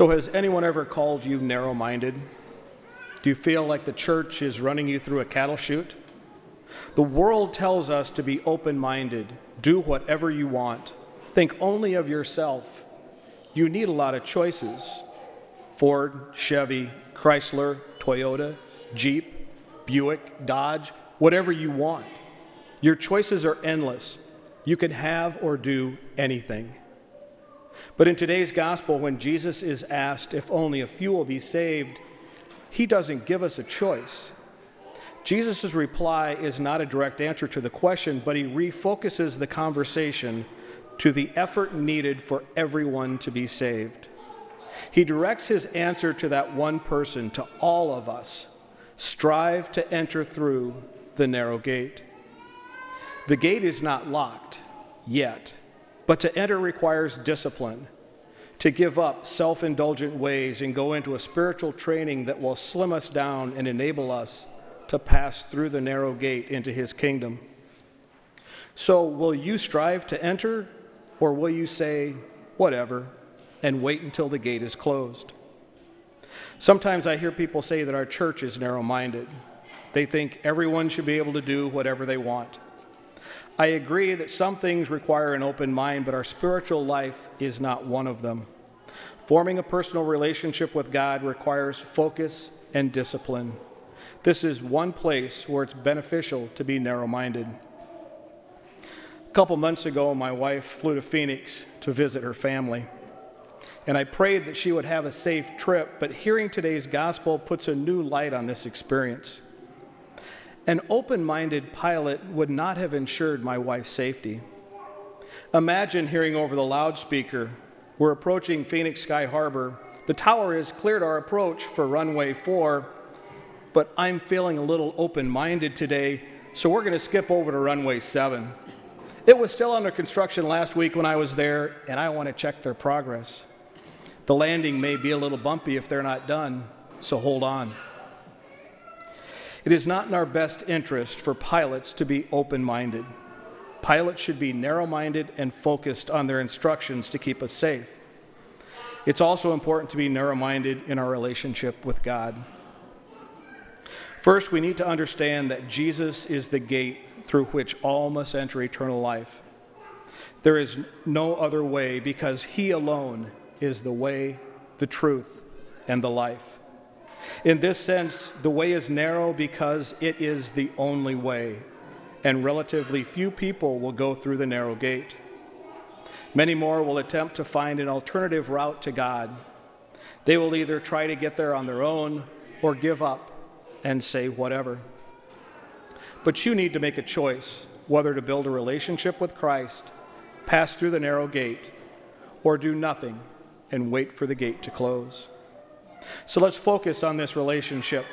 So, has anyone ever called you narrow minded? Do you feel like the church is running you through a cattle chute? The world tells us to be open minded, do whatever you want, think only of yourself. You need a lot of choices Ford, Chevy, Chrysler, Toyota, Jeep, Buick, Dodge, whatever you want. Your choices are endless. You can have or do anything. But in today's gospel, when Jesus is asked if only a few will be saved, he doesn't give us a choice. Jesus' reply is not a direct answer to the question, but he refocuses the conversation to the effort needed for everyone to be saved. He directs his answer to that one person, to all of us strive to enter through the narrow gate. The gate is not locked yet, but to enter requires discipline, to give up self indulgent ways and go into a spiritual training that will slim us down and enable us to pass through the narrow gate into his kingdom. So, will you strive to enter, or will you say, whatever, and wait until the gate is closed? Sometimes I hear people say that our church is narrow minded. They think everyone should be able to do whatever they want. I agree that some things require an open mind, but our spiritual life is not one of them. Forming a personal relationship with God requires focus and discipline. This is one place where it's beneficial to be narrow minded. A couple months ago, my wife flew to Phoenix to visit her family. And I prayed that she would have a safe trip, but hearing today's gospel puts a new light on this experience. An open minded pilot would not have ensured my wife's safety. Imagine hearing over the loudspeaker, We're approaching Phoenix Sky Harbor. The tower has cleared our approach for runway 4 but I'm feeling a little open minded today, so we're going to skip over to runway 7. It was still under construction last week when I was there, and I want to check their progress. The landing may be a little bumpy if they're not done, so hold on. It is not in our best interest for pilots to be open minded. Pilots should be narrow minded and focused on their instructions to keep us safe. It's also important to be narrow minded in our relationship with God. First, we need to understand that Jesus is the gate through which all must enter eternal life. There is no other way because He alone is the way, the truth, and the life. In this sense, the way is narrow because it is the only way, and relatively few people will go through the narrow gate. Many more will attempt to find an alternative route to God. They will either try to get there on their own or give up and say whatever. But you need to make a choice whether to build a relationship with Christ, pass through the narrow gate, or do nothing and wait for the gate to close. So let's focus on this relationship.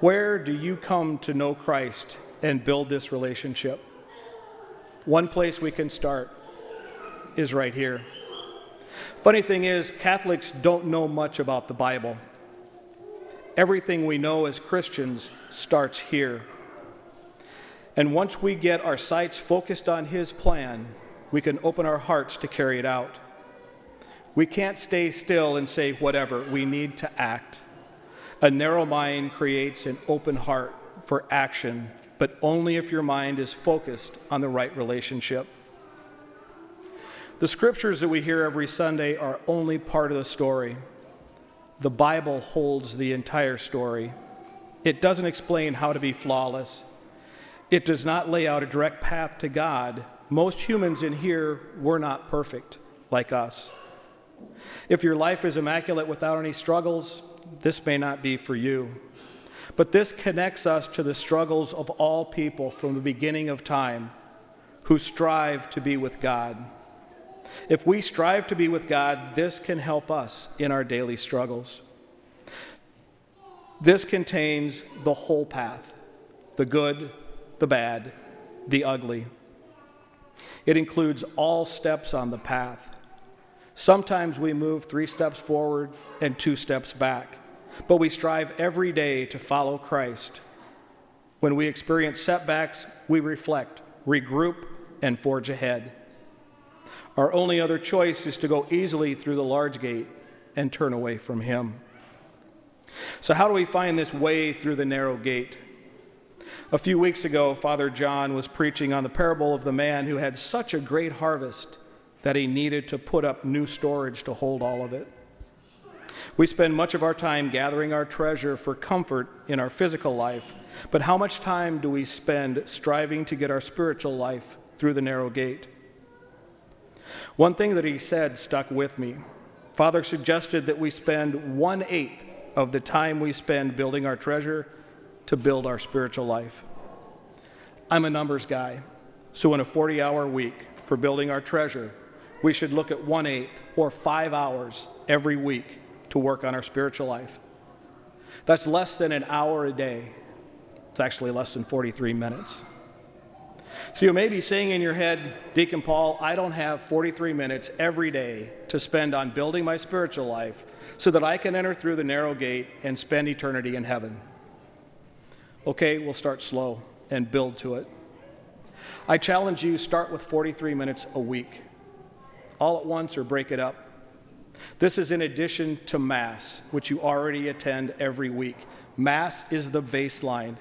Where do you come to know Christ and build this relationship? One place we can start is right here. Funny thing is, Catholics don't know much about the Bible. Everything we know as Christians starts here. And once we get our sights focused on His plan, we can open our hearts to carry it out. We can't stay still and say whatever, we need to act. A narrow mind creates an open heart for action, but only if your mind is focused on the right relationship. The scriptures that we hear every Sunday are only part of the story the Bible holds the entire story. It doesn't explain how to be flawless. It does not lay out a direct path to God. Most humans in here were not perfect like us. If your life is immaculate without any struggles, this may not be for you. But this connects us to the struggles of all people from the beginning of time who strive to be with God. If we strive to be with God, this can help us in our daily struggles. This contains the whole path the good, the bad, the ugly. It includes all steps on the path. Sometimes we move three steps forward and two steps back, but we strive every day to follow Christ. When we experience setbacks, we reflect, regroup, and forge ahead. Our only other choice is to go easily through the large gate and turn away from Him. So, how do we find this way through the narrow gate? A few weeks ago, Father John was preaching on the parable of the man who had such a great harvest that he needed to put up new storage to hold all of it. We spend much of our time gathering our treasure for comfort in our physical life, but how much time do we spend striving to get our spiritual life through the narrow gate? One thing that he said stuck with me. Father suggested that we spend one eighth of the time we spend building our treasure to build our spiritual life. I'm a numbers guy, so in a 40 hour week for building our treasure, we should look at one eighth or five hours every week to work on our spiritual life. That's less than an hour a day. It's actually less than 43 minutes. So you may be saying in your head, Deacon Paul, I don't have 43 minutes every day to spend on building my spiritual life so that I can enter through the narrow gate and spend eternity in heaven. Okay, we'll start slow and build to it. I challenge you start with 43 minutes a week, all at once or break it up. This is in addition to Mass, which you already attend every week. Mass is the baseline.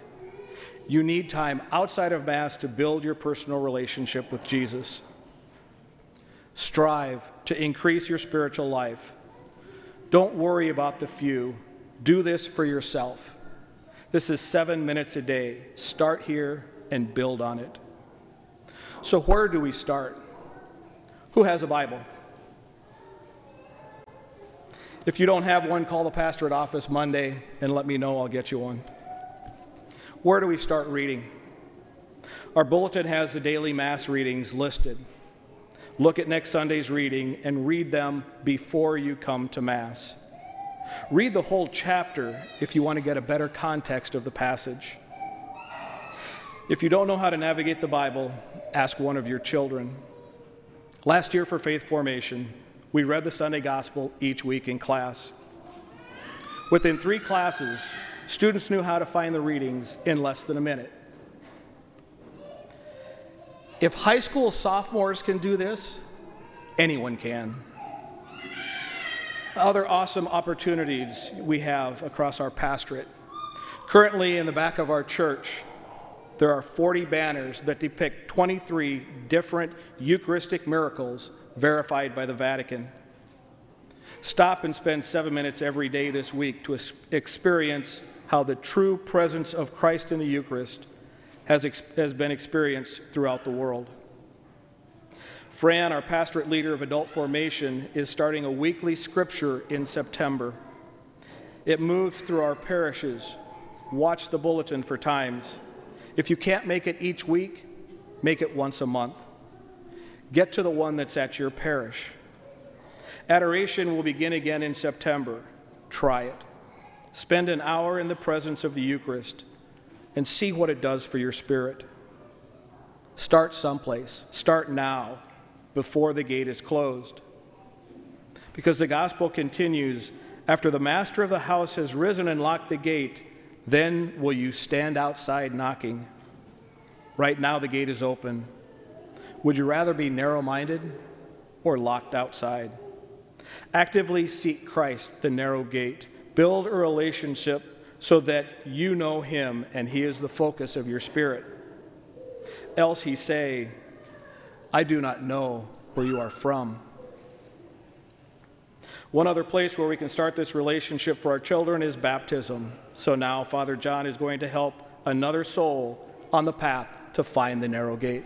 You need time outside of Mass to build your personal relationship with Jesus. Strive to increase your spiritual life. Don't worry about the few. Do this for yourself. This is seven minutes a day. Start here and build on it. So, where do we start? Who has a Bible? If you don't have one, call the pastorate office Monday and let me know. I'll get you one. Where do we start reading? Our bulletin has the daily Mass readings listed. Look at next Sunday's reading and read them before you come to Mass. Read the whole chapter if you want to get a better context of the passage. If you don't know how to navigate the Bible, ask one of your children. Last year for Faith Formation, we read the Sunday Gospel each week in class. Within three classes, students knew how to find the readings in less than a minute. If high school sophomores can do this, anyone can. Other awesome opportunities we have across our pastorate. Currently, in the back of our church, there are 40 banners that depict 23 different Eucharistic miracles verified by the Vatican. Stop and spend seven minutes every day this week to experience how the true presence of Christ in the Eucharist has, has been experienced throughout the world. Fran, our pastorate leader of adult formation, is starting a weekly scripture in September. It moves through our parishes. Watch the bulletin for times. If you can't make it each week, make it once a month. Get to the one that's at your parish. Adoration will begin again in September. Try it. Spend an hour in the presence of the Eucharist and see what it does for your spirit. Start someplace. Start now before the gate is closed. Because the gospel continues after the master of the house has risen and locked the gate, then will you stand outside knocking. Right now, the gate is open. Would you rather be narrow minded or locked outside? Actively seek Christ, the narrow gate. Build a relationship so that you know him and he is the focus of your spirit. Else he say, I do not know where you are from. One other place where we can start this relationship for our children is baptism. So now Father John is going to help another soul on the path to find the narrow gate.